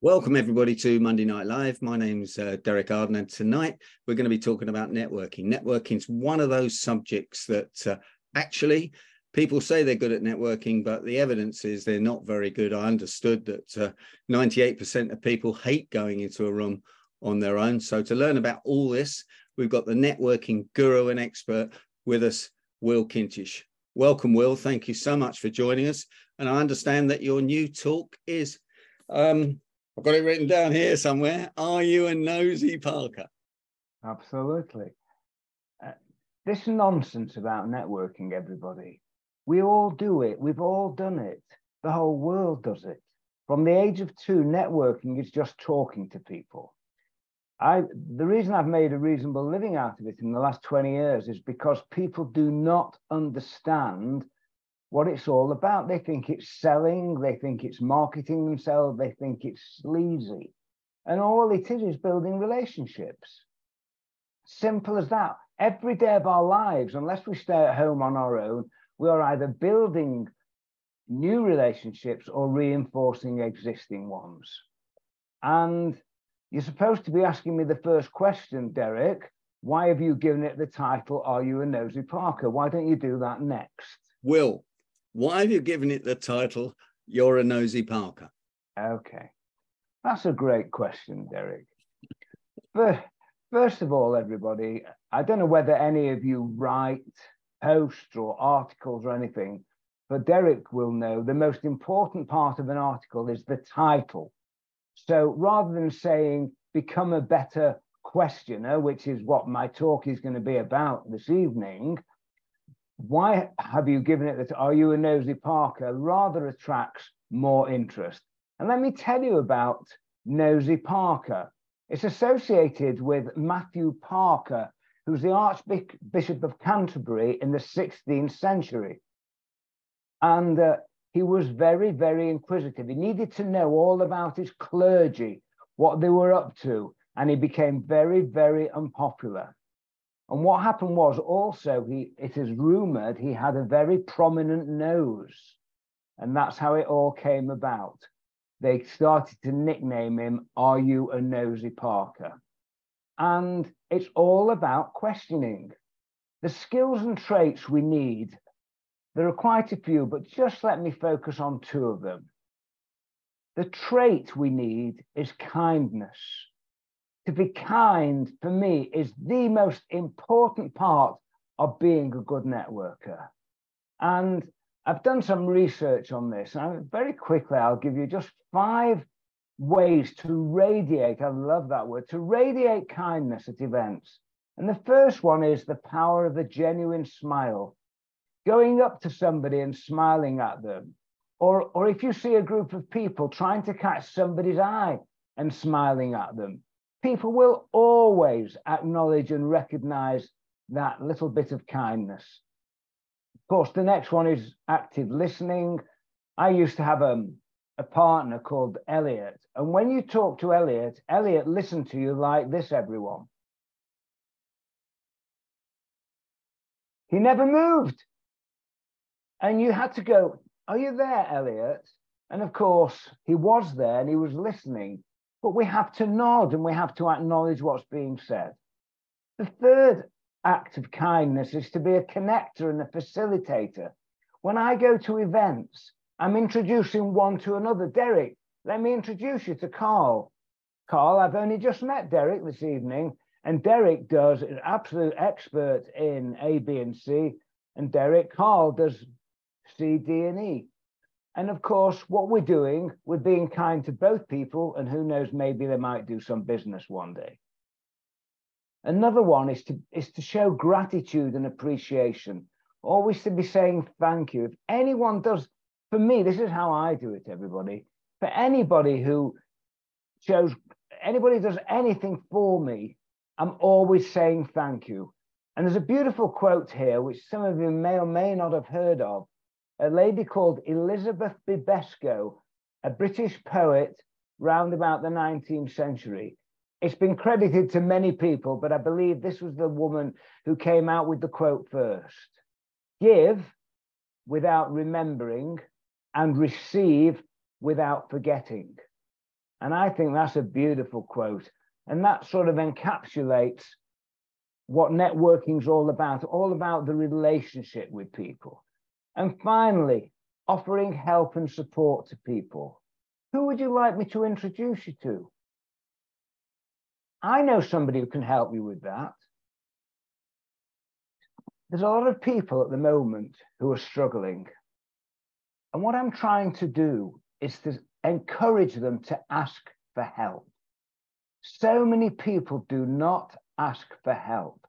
Welcome, everybody, to Monday Night Live. My name's uh, Derek Arden, and tonight we're going to be talking about networking. Networking is one of those subjects that uh, actually people say they're good at networking, but the evidence is they're not very good. I understood that uh, 98% of people hate going into a room on their own. So, to learn about all this, we've got the networking guru and expert with us, Will Kintish. Welcome, Will. Thank you so much for joining us. And I understand that your new talk is. Um, I've got it written down here somewhere. Are you a nosy Parker? Absolutely. Uh, this nonsense about networking, everybody. We all do it. We've all done it. The whole world does it. From the age of two, networking is just talking to people. I, the reason I've made a reasonable living out of it in the last 20 years is because people do not understand what it's all about. They think it's selling, they think it's marketing themselves, they think it's sleazy. And all it is is building relationships. Simple as that. Every day of our lives, unless we stay at home on our own, we are either building new relationships or reinforcing existing ones. And you're supposed to be asking me the first question, Derek. Why have you given it the title, Are You a Nosy Parker? Why don't you do that next? Will, why have you given it the title, You're a Nosy Parker? Okay. That's a great question, Derek. but First of all, everybody, I don't know whether any of you write posts or articles or anything, but Derek will know the most important part of an article is the title. So rather than saying, become a better questioner, which is what my talk is going to be about this evening, why have you given it that are you a nosy Parker rather attracts more interest. And let me tell you about nosy Parker. It's associated with Matthew Parker, who's the Archbishop of Canterbury in the 16th century. And uh, he was very, very inquisitive. He needed to know all about his clergy, what they were up to, and he became very, very unpopular. And what happened was also he it is rumored he had a very prominent nose. And that's how it all came about. They started to nickname him, Are You a Nosy Parker? And it's all about questioning. The skills and traits we need, there are quite a few, but just let me focus on two of them. The trait we need is kindness to be kind for me is the most important part of being a good networker. And I've done some research on this. And very quickly, I'll give you just five ways to radiate. I love that word to radiate kindness at events. And the first one is the power of a genuine smile. Going up to somebody and smiling at them. Or, or if you see a group of people trying to catch somebody's eye and smiling at them people will always acknowledge and recognize that little bit of kindness. Of course, the next one is active listening. I used to have a, a partner called Elliot. And when you talk to Elliot, Elliot listened to you like this, everyone. He never moved. And you had to go, Are you there, Elliot? And of course, he was there and he was listening but we have to nod and we have to acknowledge what's being said. The third act of kindness is to be a connector and a facilitator. When I go to events, I'm introducing one to another. Derek, let me introduce you to Carl. Carl, I've only just met Derek this evening, and Derek does an absolute expert in A, B, and C, and Derek Carl does C, D, and E. And of course, what we're doing, we're being kind to both people, and who knows, maybe they might do some business one day. Another one is to, is to show gratitude and appreciation, always to be saying thank you. If anyone does, for me, this is how I do it, everybody. For anybody who shows, anybody does anything for me, I'm always saying thank you. And there's a beautiful quote here, which some of you may or may not have heard of a lady called Elizabeth Bibesco, a British poet round about the 19th century. It's been credited to many people, but I believe this was the woman who came out with the quote first Give without remembering and receive without forgetting. And I think that's a beautiful quote. And that sort of encapsulates what networking is all about, all about the relationship with people. And finally, offering help and support to people. Who would you like me to introduce you to? I know somebody who can help you with that. There's a lot of people at the moment who are struggling. And what I'm trying to do is to encourage them to ask for help. So many people do not ask for help.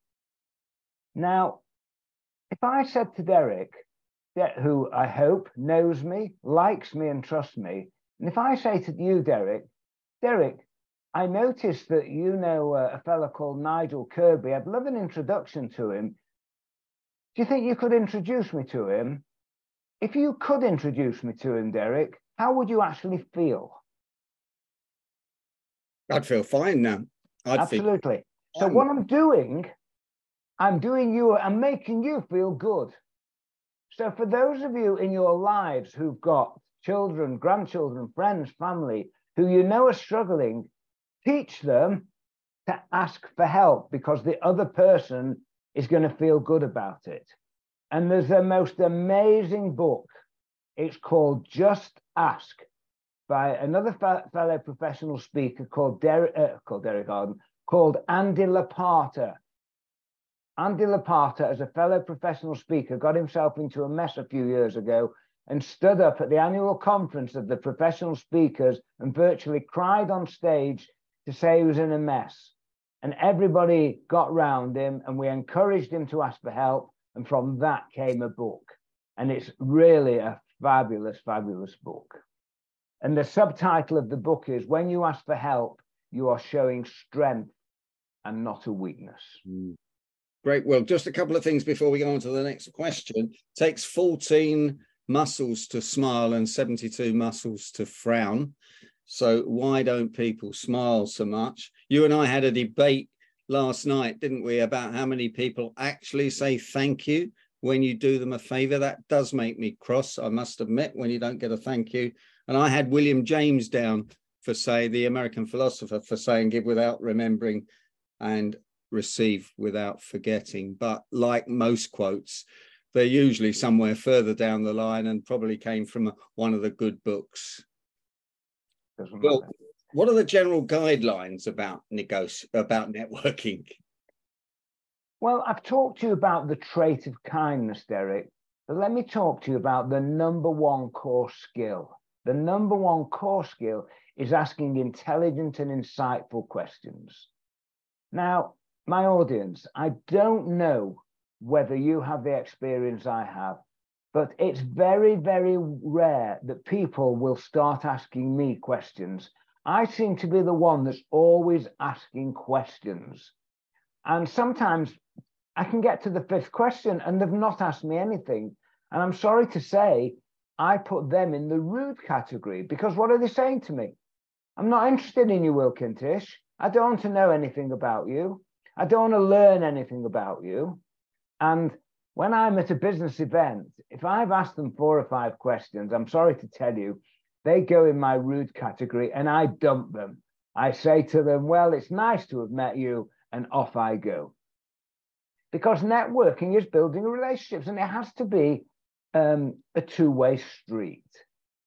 Now, if I said to Derek, who I hope knows me, likes me, and trusts me, and if I say to you, Derek, Derek, I noticed that you know uh, a fellow called Nigel Kirby. I'd love an introduction to him. Do you think you could introduce me to him? If you could introduce me to him, Derek, how would you actually feel? I'd feel fine now. I'd Absolutely. so what I'm doing, I'm doing you, I'm making you feel good. So for those of you in your lives who've got children, grandchildren, friends, family, who you know are struggling, teach them to ask for help because the other person is going to feel good about it. And there's a most amazing book. It's called Just Ask by another fellow professional speaker called Derek, uh, called Derek Arden, called Andy Lopata. Andy Lopata, as a fellow professional speaker, got himself into a mess a few years ago and stood up at the annual conference of the professional speakers and virtually cried on stage to say he was in a mess. And everybody got round him and we encouraged him to ask for help. And from that came a book. And it's really a fabulous, fabulous book. And the subtitle of the book is When You Ask for Help, You Are Showing Strength and Not a Weakness. Mm. Great. Well, just a couple of things before we go on to the next question. Takes 14 muscles to smile and 72 muscles to frown. So why don't people smile so much? You and I had a debate last night, didn't we, about how many people actually say thank you when you do them a favor. That does make me cross, I must admit, when you don't get a thank you. And I had William James down for say the American philosopher for saying give without remembering and receive without forgetting. But like most quotes, they're usually somewhere further down the line and probably came from one of the good books well, what are the general guidelines about negoti- about networking? Well, I've talked to you about the trait of kindness, Derek, but let me talk to you about the number one core skill. The number one core skill is asking intelligent and insightful questions. Now, my audience, I don't know whether you have the experience I have, but it's very, very rare that people will start asking me questions. I seem to be the one that's always asking questions. And sometimes I can get to the fifth question and they've not asked me anything. And I'm sorry to say, I put them in the rude category because what are they saying to me? I'm not interested in you, Will Kintish. I don't want to know anything about you. I don't want to learn anything about you. And when I'm at a business event, if I've asked them four or five questions, I'm sorry to tell you, they go in my rude category and I dump them. I say to them, Well, it's nice to have met you, and off I go. Because networking is building relationships and it has to be um, a two way street.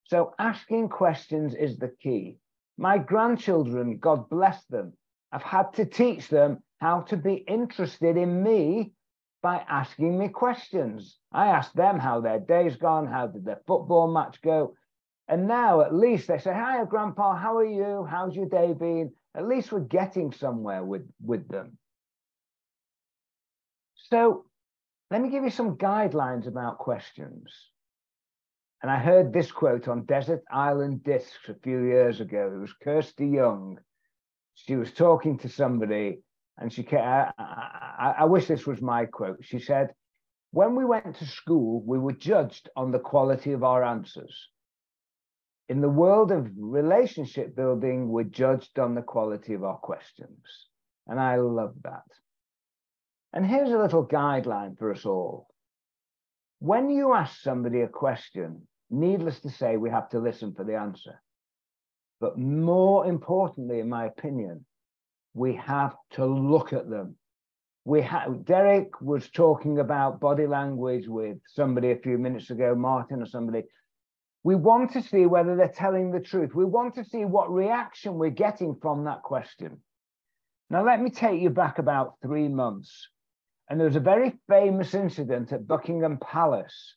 So asking questions is the key. My grandchildren, God bless them, I've had to teach them how to be interested in me by asking me questions. I asked them how their day's gone, how did their football match go. And now at least they say, Hi, Grandpa, how are you? How's your day been? At least we're getting somewhere with, with them. So let me give you some guidelines about questions. And I heard this quote on Desert Island Discs a few years ago. It was Kirsty Young. She was talking to somebody and she I, I, I wish this was my quote. She said, when we went to school, we were judged on the quality of our answers. In the world of relationship building, we're judged on the quality of our questions. And I love that. And here's a little guideline for us all. When you ask somebody a question, needless to say, we have to listen for the answer. But more importantly, in my opinion, we have to look at them. We have Derek was talking about body language with somebody a few minutes ago, Martin or somebody. We want to see whether they're telling the truth. We want to see what reaction we're getting from that question. Now, let me take you back about three months. And there was a very famous incident at Buckingham Palace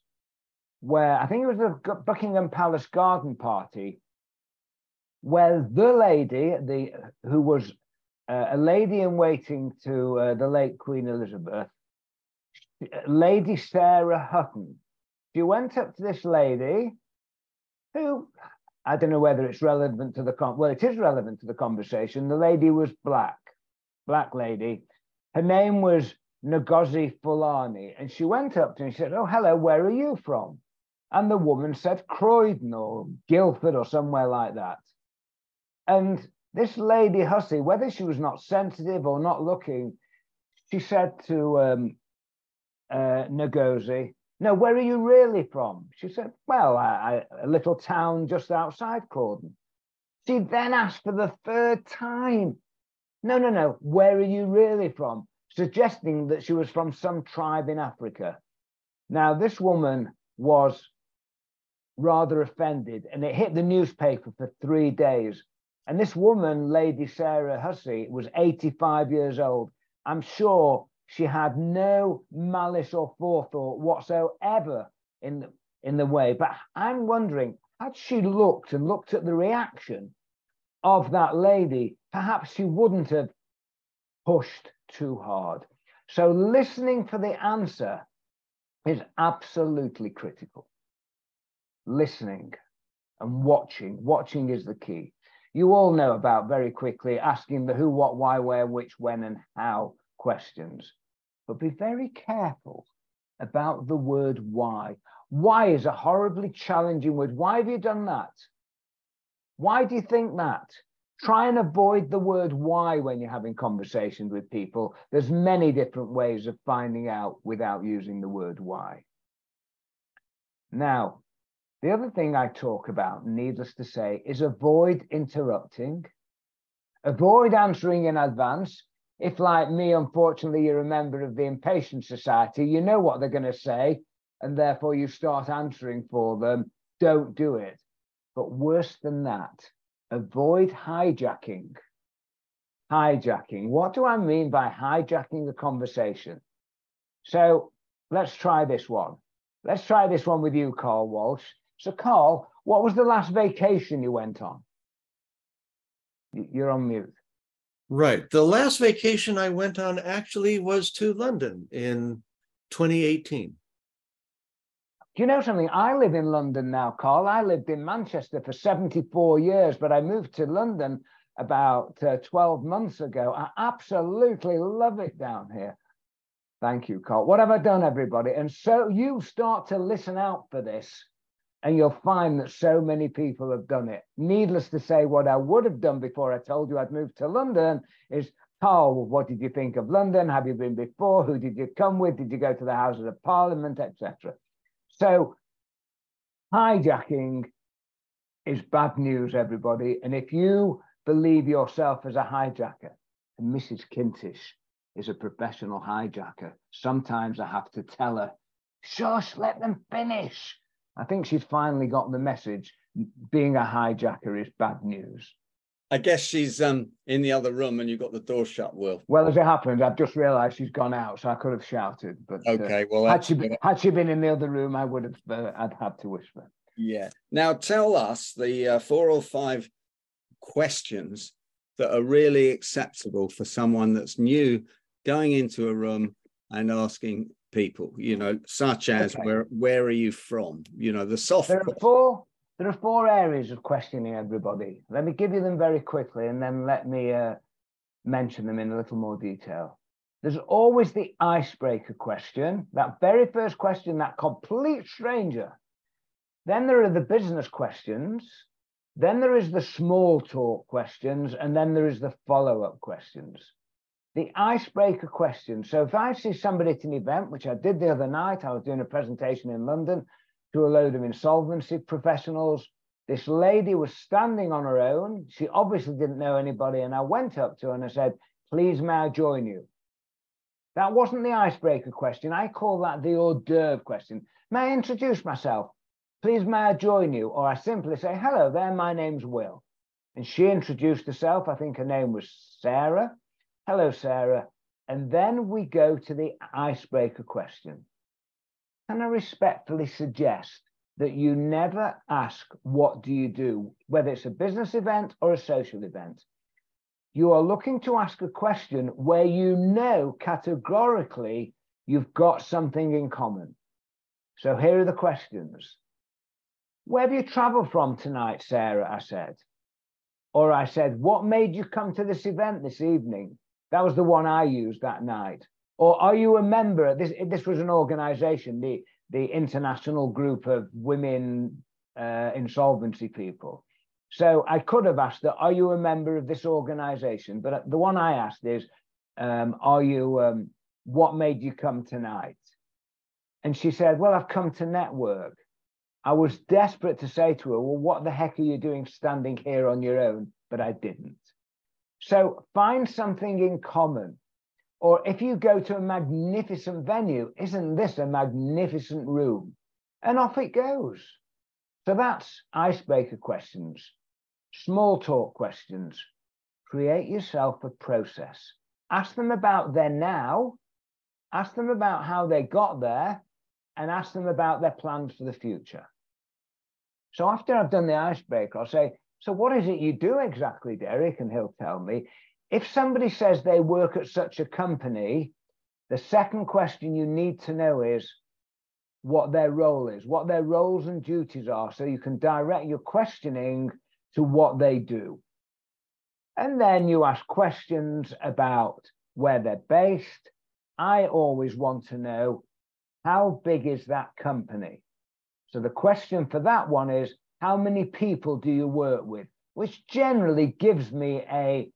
where I think it was the Buckingham Palace garden party where the lady, the who was uh, a lady in waiting to uh, the late Queen Elizabeth, Lady Sarah Hussey. She went up to this lady who I don't know whether it's relevant to the con well, it is relevant to the conversation. The lady was black, black lady. Her name was Ngozi Fulani, and she went up to her and she said, "Oh, hello, where are you from?" And the woman said Croydon or Guildford or somewhere like that. And this lady Hussey, whether she was not sensitive or not looking, she said to um, uh, Ngozi, no, where are you really from? She said, Well, I, I, a little town just outside Croydon. She then asked for the third time, No, no, no, where are you really from? Suggesting that she was from some tribe in Africa. Now, this woman was rather offended, and it hit the newspaper for three days. And this woman, Lady Sarah Hussey, was 85 years old. I'm sure she had no malice or forethought whatsoever in the, in the way. But I'm wondering, had she looked and looked at the reaction of that lady, perhaps she wouldn't have pushed too hard. So listening for the answer is absolutely critical. Listening and watching. Watching is the key. You all know about very quickly asking the who, what, why, where, which, when, and how questions, but be very careful about the word why. Why is a horribly challenging word. Why have you done that? Why do you think that? Try and avoid the word why when you're having conversations with people. There's many different ways of finding out without using the word why. Now, the other thing I talk about, needless to say, is avoid interrupting. Avoid answering in advance if, like me, unfortunately, you're a member of the Impatient Society, you know what they're going to say, and therefore you start answering for them. Don't do it. But worse than that, avoid hijacking. Hijacking. What do I mean by hijacking the conversation? So let's try this one. Let's try this one with you, Carl Walsh. So, Carl, what was the last vacation you went on? You're on mute. Right. The last vacation I went on actually was to London in 2018. Do you know something? I live in London now, Carl. I lived in Manchester for 74 years, but I moved to London about uh, 12 months ago. I absolutely love it down here. Thank you, Carl. What have I done, everybody? And so you start to listen out for this and you'll find that so many people have done it. Needless to say, what I would have done before I told you I'd moved to London is, Carl, what did you think of London? Have you been before? Who did you come with? Did you go to the Houses of Parliament, etc.? So, hijacking is bad news, everybody. And if you believe yourself as a hijacker, and Mrs. Kintish is a professional hijacker, sometimes I have to tell her, shush, let them finish I think she's finally got the message. Being a hijacker is bad news. I guess she's um in the other room and you've got the door shut, Will. Well, as it happens, I've just realised she's gone out, so I could have shouted. But uh, okay, uh, well, had she been, had she been in the other room, I would have uh, I'd had to whisper. Yeah. Now tell us the uh, four or five questions that are really acceptable for someone that's new going into a room and asking people, you know, such as okay. where where are you from? You know, the soft. There are four. There are four areas of questioning everybody. Let me give you them very quickly, and then let me uh, mention them in a little more detail. There's always the icebreaker question, that very first question, that complete stranger. Then there are the business questions. Then there is the small talk questions, and then there is the follow up questions the icebreaker question. So if I see somebody at an event, which I did the other night, I was doing a presentation in London to a load of insolvency professionals. This lady was standing on her own. She obviously didn't know anybody. And I went up to her and I said, Please, may I join you? That wasn't the icebreaker question. I call that the hors d'oeuvre question. May I introduce myself? Please, may I join you? Or I simply say, Hello there, my name's Will. And she introduced herself. I think her name was Sarah. Hello, Sarah. And then we go to the icebreaker question. Can I respectfully suggest that you never ask, What do you do? whether it's a business event or a social event? You are looking to ask a question where you know categorically you've got something in common. So here are the questions. Where have you traveled from tonight, Sarah? I said. Or I said, What made you come to this event this evening? That was the one I used that night. Or are you a member? This this was an organization, the the International Group of Women uh, Insolvency People. So I could have asked her, "Are you a member of this organization?" But the one I asked is, um, "Are you? Um, what made you come tonight?" And she said, "Well, I've come to network." I was desperate to say to her, "Well, what the heck are you doing standing here on your own?" But I didn't. So find something in common. Or if you go to a magnificent venue, isn't this a magnificent room? And off it goes. So that's icebreaker questions, small talk questions. Create yourself a process. Ask them about their now, ask them about how they got there, and ask them about their plans for the future. So after I've done the icebreaker, I'll say, so, what is it you do exactly, Derek? And he'll tell me. If somebody says they work at such a company, the second question you need to know is what their role is, what their roles and duties are, so you can direct your questioning to what they do. And then you ask questions about where they're based. I always want to know how big is that company? So the question for that one is how many people do you work with? Which generally gives me a,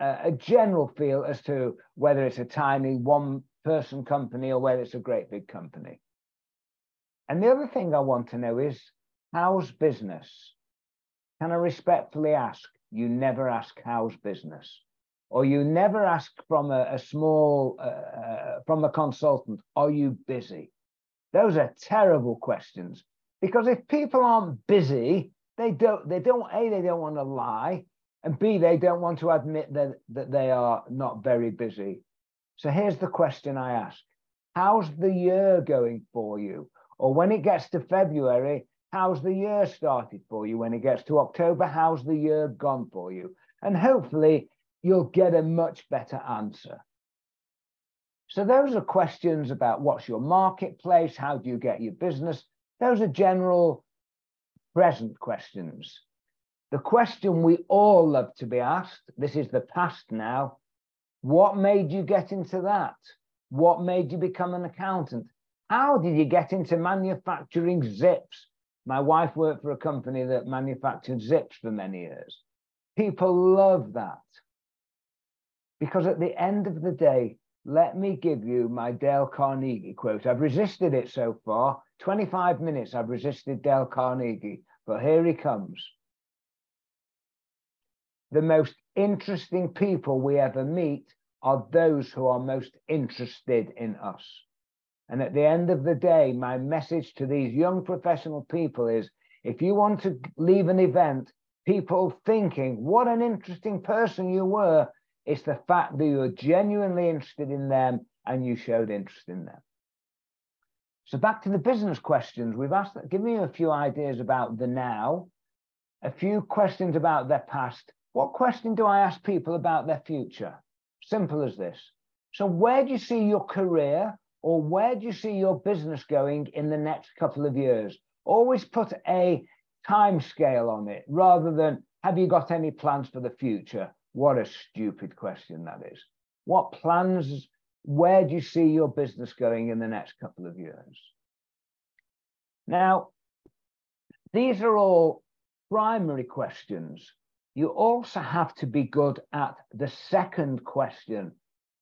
a general feel as to whether it's a tiny one person company or whether it's a great big company. And the other thing I want to know is how's business? Can I respectfully ask? You never ask how's business, or you never ask from a, a small uh, uh, from a consultant. Are you busy? Those are terrible questions because if people aren't busy, they don't, they don't, A, they don't want to lie, and B, they don't want to admit that, that they are not very busy. So here's the question I ask How's the year going for you? Or when it gets to February, how's the year started for you? When it gets to October, how's the year gone for you? And hopefully, you'll get a much better answer. So, those are questions about what's your marketplace? How do you get your business? Those are general present questions. The question we all love to be asked this is the past now. What made you get into that? What made you become an accountant? How did you get into manufacturing zips? My wife worked for a company that manufactured zips for many years. People love that. Because at the end of the day, let me give you my Dale Carnegie quote. I've resisted it so far. 25 minutes I've resisted Dale Carnegie, but here he comes. The most interesting people we ever meet are those who are most interested in us. And at the end of the day, my message to these young professional people is if you want to leave an event, people thinking, what an interesting person you were, it's the fact that you're genuinely interested in them and you showed interest in them. So back to the business questions, we've asked, give me a few ideas about the now, a few questions about their past. What question do I ask people about their future? Simple as this. So where do you see your career or where do you see your business going in the next couple of years? Always put a time scale on it rather than have you got any plans for the future? What a stupid question that is. What plans, where do you see your business going in the next couple of years? Now, these are all primary questions. You also have to be good at the second question.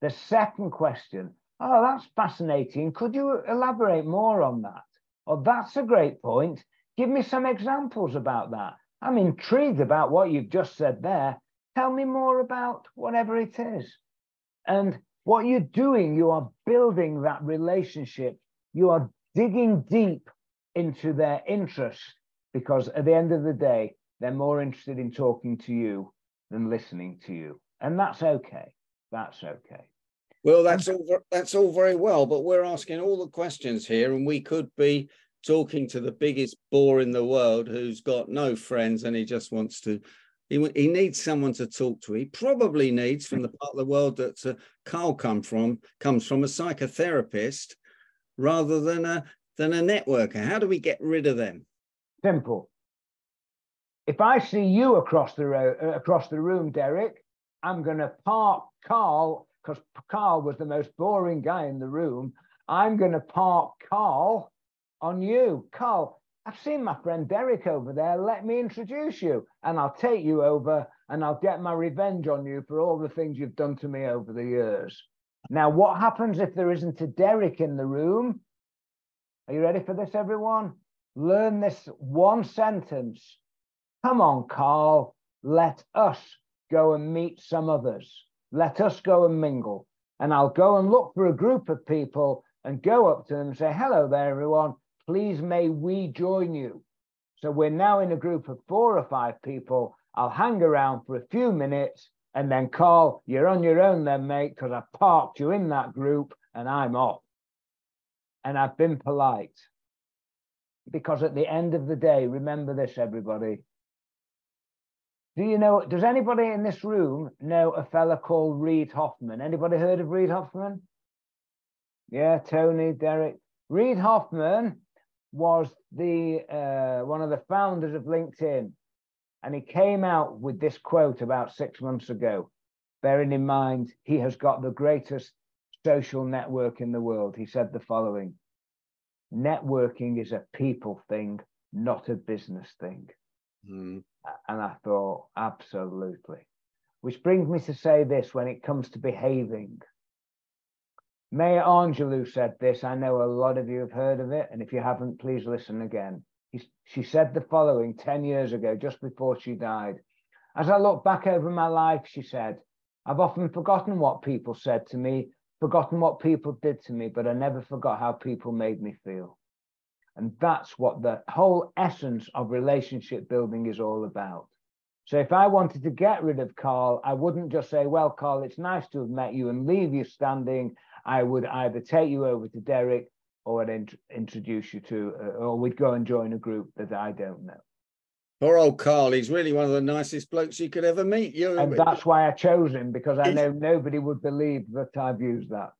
The second question, oh, that's fascinating. Could you elaborate more on that? Oh, that's a great point. Give me some examples about that. I'm intrigued about what you've just said there. Tell me more about whatever it is. And what you're doing, you are building that relationship. You are digging deep into their interest because at the end of the day, they're more interested in talking to you than listening to you. And that's okay. That's okay. Well, that's all. That's all very well, but we're asking all the questions here, and we could be talking to the biggest bore in the world who's got no friends and he just wants to. He, he needs someone to talk to. He probably needs, from the part of the world that uh, Carl come from, comes from, a psychotherapist rather than a than a networker. How do we get rid of them? Simple. If I see you across the road, uh, across the room, Derek, I'm going to park Carl because Carl was the most boring guy in the room. I'm going to park Carl on you. Carl, I've seen my friend Derek over there. Let me introduce you, and I'll take you over and I'll get my revenge on you for all the things you've done to me over the years. Now, what happens if there isn't a Derek in the room? Are you ready for this, everyone? Learn this one sentence. Come on, Carl, let us go and meet some others. Let us go and mingle. And I'll go and look for a group of people and go up to them and say, Hello there, everyone. Please, may we join you? So we're now in a group of four or five people. I'll hang around for a few minutes and then call, You're on your own then, mate, because I parked you in that group and I'm off. And I've been polite. Because at the end of the day, remember this, everybody, do you know, does anybody in this room know a fella called Reid Hoffman? Anybody heard of Reid Hoffman? Yeah, Tony, Derek. Reid Hoffman was the uh, one of the founders of LinkedIn. And he came out with this quote about six months ago, bearing in mind he has got the greatest social network in the world. He said the following Networking is a people thing, not a business thing. Mm. And I thought, absolutely. Which brings me to say this when it comes to behaving. Maya Angelou said this. I know a lot of you have heard of it. And if you haven't, please listen again. she said the following 10 years ago, just before she died. As I look back over my life, she said, I've often forgotten what people said to me, forgotten what people did to me, but I never forgot how people made me feel. And that's what the whole essence of relationship building is all about. So if I wanted to get rid of Carl, I wouldn't just say, well, Carl, it's nice to have met you and leave you standing. I would either take you over to Derek or I'd int- introduce you to, uh, or we'd go and join a group that I don't know. Poor old Carl, he's really one of the nicest blokes you could ever meet. You and that's why I chose him because I know nobody would believe that I've used that.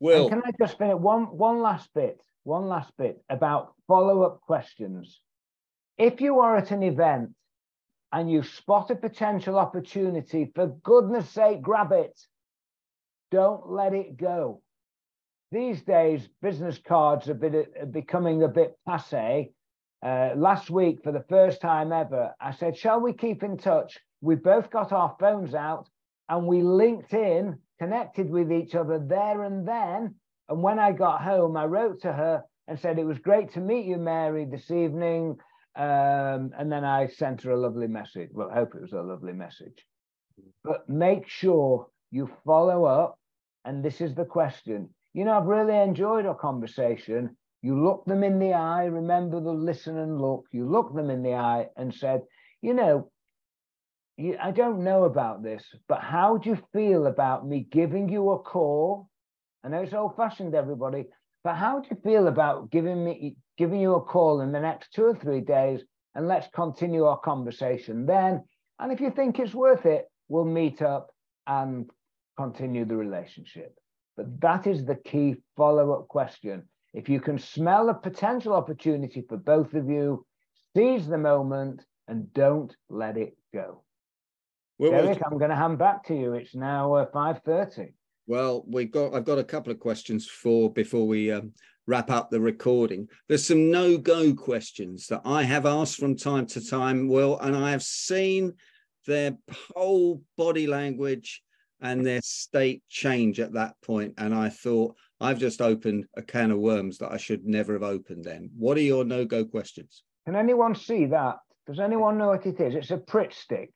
Well, can I just finish one one last bit? one last bit about follow up questions. If you are at an event and you spot a potential opportunity, for goodness sake, grab it. Don't let it go. These days, business cards are, bit, are becoming a bit passe. Uh, last week, for the first time ever, I said, Shall we keep in touch? We both got our phones out and we linked in, connected with each other there and then and when I got home, I wrote to her and said, It was great to meet you, Mary, this evening. Um, and then I sent her a lovely message. Well, I hope it was a lovely message. But make sure you follow up. And this is the question. You know, I've really enjoyed our conversation. You looked them in the eye, remember the listen and look. You looked them in the eye and said, You know, you, I don't know about this, but how do you feel about me giving you a call I know it's old fashioned, everybody, but how do you feel about giving me giving you a call in the next two or three days and let's continue our conversation then? And if you think it's worth it, we'll meet up and continue the relationship. But that is the key follow up question. If you can smell a potential opportunity for both of you, seize the moment and don't let it go. Well, Derek, I'm going to hand back to you. It's now uh, 5.30. Well, we've got. I've got a couple of questions for before we um, wrap up the recording. There's some no-go questions that I have asked from time to time, Will, and I have seen their whole body language and their state change at that point. And I thought I've just opened a can of worms that I should never have opened. Then, what are your no-go questions? Can anyone see that? Does anyone know what it is? It's a Pritt stick.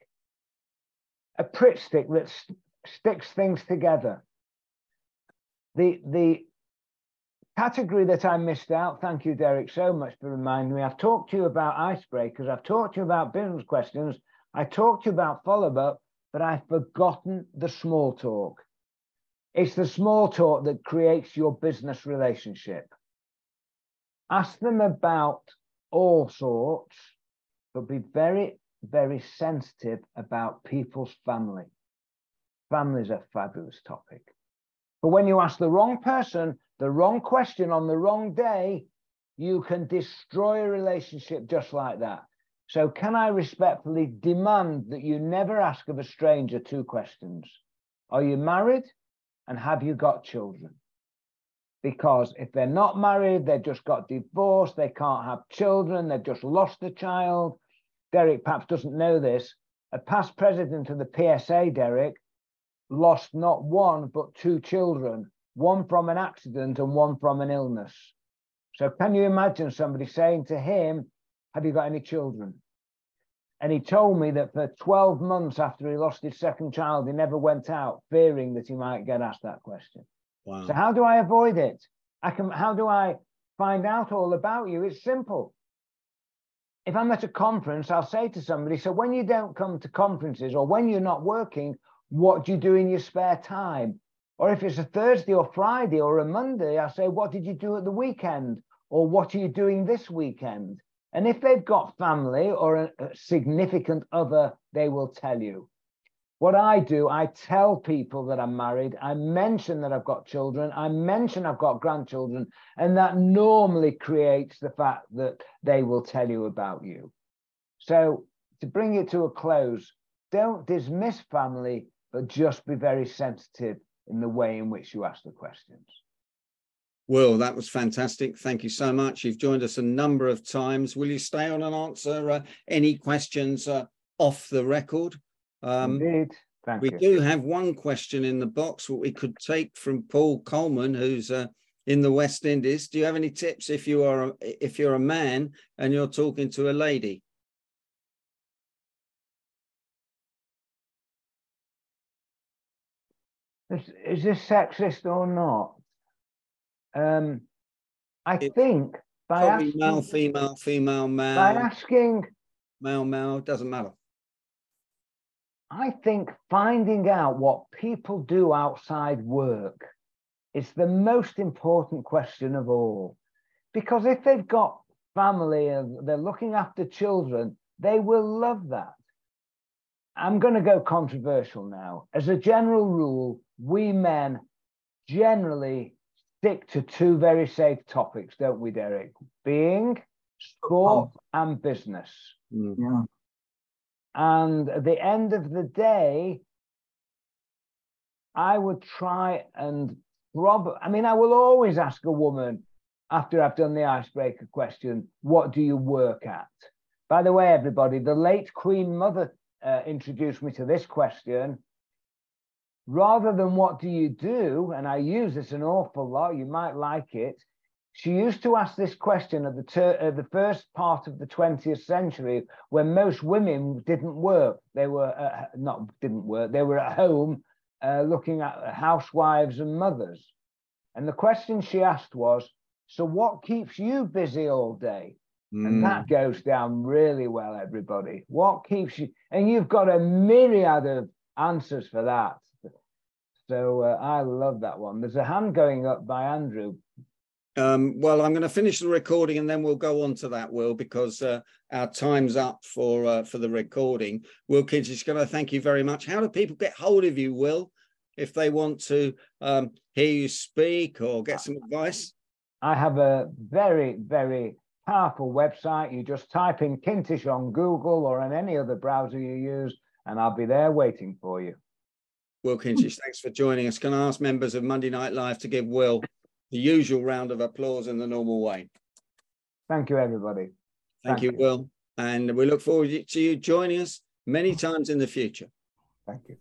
A Pritt stick that st sticks things together. The, the category that I missed out, thank you, Derek, so much for reminding me. I've talked to you about icebreakers, I've talked to you about business questions, I talked to you about follow up, but I've forgotten the small talk. It's the small talk that creates your business relationship. Ask them about all sorts, but be very, very sensitive about people's family. Family is a fabulous topic. But when you ask the wrong person the wrong question on the wrong day, you can destroy a relationship just like that. So, can I respectfully demand that you never ask of a stranger two questions? Are you married and have you got children? Because if they're not married, they've just got divorced, they can't have children, they've just lost a child. Derek perhaps doesn't know this. A past president of the PSA, Derek, lost not one but two children, one from an accident and one from an illness. So, can you imagine somebody saying to him, Have you got any children? And he told me that for 12 months after he lost his second child, he never went out, fearing that he might get asked that question. Wow. So, how do I avoid it? I can, how do I find out all about you? It's simple. If I'm at a conference, I'll say to somebody, So, when you don't come to conferences or when you're not working, what do you do in your spare time? Or if it's a Thursday or Friday or a Monday, I say, What did you do at the weekend? Or what are you doing this weekend? And if they've got family or a, significant other, they will tell you. What I do, I tell people that I'm married. I mention that I've got children. I mention I've got grandchildren. And that normally creates the fact that they will tell you about you. So, to bring it to a close, don't dismiss family, but just be very sensitive in the way in which you ask the questions. Well, that was fantastic. Thank you so much. You've joined us a number of times. Will you stay on and answer uh, any questions uh, off the record? Um, Indeed. Thank we you. do have one question in the box what we could take from Paul Coleman, who's uh, in the West Indies. Do you have any tips if you are a, if you're a man and you're talking to a lady? Is, is this sexist or not? Um, I it, think by asking, male, female, female, male. By asking male, male, doesn't matter. I think finding out what people do outside work is the most important question of all. Because if they've got family and they're looking after children, they will love that. I'm going to go controversial now. As a general rule, we men generally stick to two very safe topics, don't we, Derek? Being sport and business. Mm. Yeah. And at the end of the day, I would try and rob. I mean, I will always ask a woman after I've done the icebreaker question, what do you work at? By the way, everybody, the late Queen Mother uh, introduced me to this question rather than what do you do, and I use this an awful lot, you might like it. She used to ask this question at the, ter- uh, the first part of the 20th century when most women didn't work. They were uh, not didn't work. They were at home uh, looking at housewives and mothers. And the question she asked was, "So what keeps you busy all day?" Mm. And that goes down really well, everybody. What keeps you? And you've got a myriad of answers for that. So uh, I love that one. There's a hand going up by Andrew. Um, well, I'm going to finish the recording and then we'll go on to that, Will, because uh, our time's up for uh, for the recording. Will Kids is going to thank you very much. How do people get hold of you, Will, if they want to um, hear you speak or get some advice? I have a very, very powerful website. You just type in Kintish on Google or on any other browser you use, and I'll be there waiting for you. Will Kintish, thanks for joining us. Can I ask members of Monday Night Live to give Will the usual round of applause in the normal way? Thank you, everybody. Thank, Thank you, you, Will. And we look forward to you joining us many times in the future. Thank you.